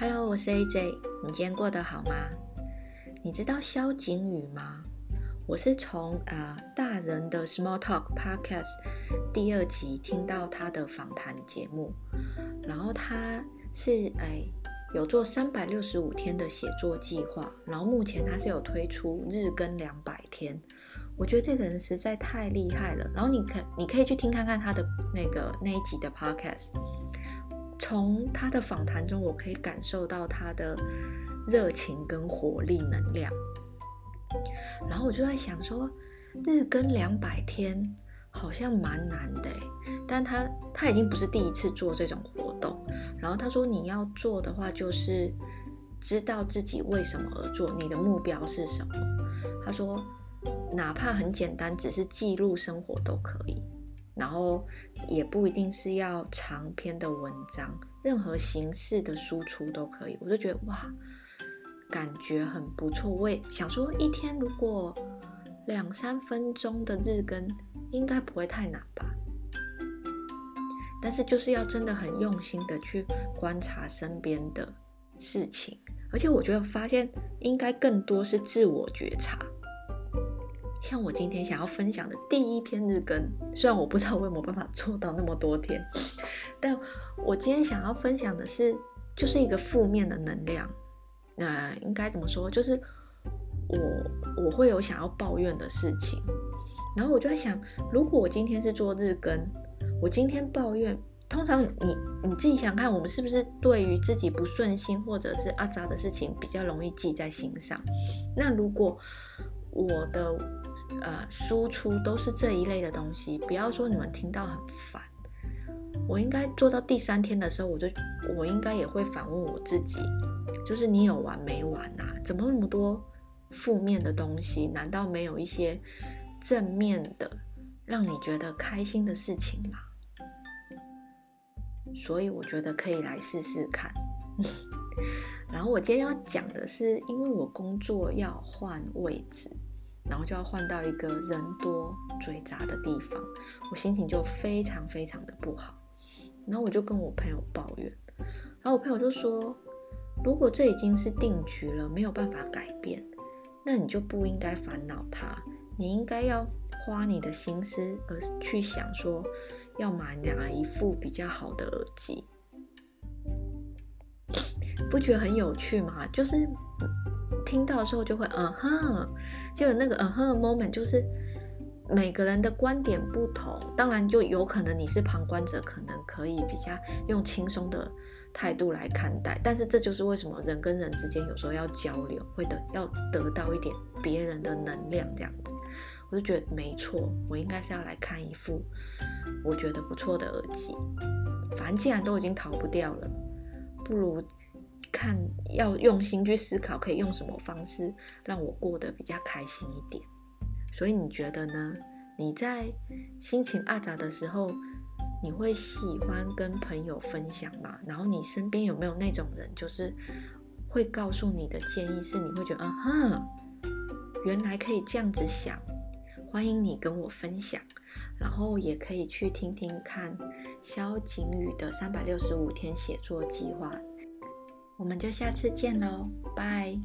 Hello，我是 AJ，你今天过得好吗？你知道萧景宇吗？我是从啊大人的 Small Talk Podcast 第二集听到他的访谈节目，然后他是哎有做三百六十五天的写作计划，然后目前他是有推出日更两百天，我觉得这个人实在太厉害了。然后你可你可以去听看看他的那个那一集的 Podcast。从他的访谈中，我可以感受到他的热情跟活力能量。然后我就在想说，日更两百天好像蛮难的，但他他已经不是第一次做这种活动。然后他说，你要做的话，就是知道自己为什么而做，你的目标是什么。他说，哪怕很简单，只是记录生活都可以。然后也不一定是要长篇的文章，任何形式的输出都可以。我就觉得哇，感觉很不错。我也想说，一天如果两三分钟的日更，应该不会太难吧？但是就是要真的很用心的去观察身边的事情，而且我觉得发现应该更多是自我觉察。像我今天想要分享的第一篇日更，虽然我不知道我有没有办法做到那么多天，但我今天想要分享的是，就是一个负面的能量。那应该怎么说？就是我我会有想要抱怨的事情，然后我就在想，如果我今天是做日更，我今天抱怨，通常你你自己想看，我们是不是对于自己不顺心或者是阿杂的事情比较容易记在心上？那如果我的呃，输出都是这一类的东西，不要说你们听到很烦。我应该做到第三天的时候，我就我应该也会反问我自己，就是你有完没完啊？怎么那么多负面的东西？难道没有一些正面的，让你觉得开心的事情吗？所以我觉得可以来试试看。然后我今天要讲的是，因为我工作要换位置。然后就要换到一个人多嘴杂的地方，我心情就非常非常的不好。然后我就跟我朋友抱怨，然后我朋友就说：“如果这已经是定局了，没有办法改变，那你就不应该烦恼它，你应该要花你的心思而去想说要买哪一副比较好的耳机。”不觉得很有趣吗？就是听到的时候就会嗯哼。就有那个嗯哼的 moment，就是每个人的观点不同，当然就有可能你是旁观者，可能可以比较用轻松的态度来看待。但是这就是为什么人跟人之间有时候要交流，会得要得到一点别人的能量这样子。我就觉得没错，我应该是要来看一副我觉得不错的耳机。反正既然都已经逃不掉了，不如。看，要用心去思考，可以用什么方式让我过得比较开心一点。所以你觉得呢？你在心情阿杂的时候，你会喜欢跟朋友分享吗？然后你身边有没有那种人，就是会告诉你的建议是，你会觉得，啊哈，原来可以这样子想。欢迎你跟我分享，然后也可以去听听看萧景宇的三百六十五天写作计划。我们就下次见喽，拜。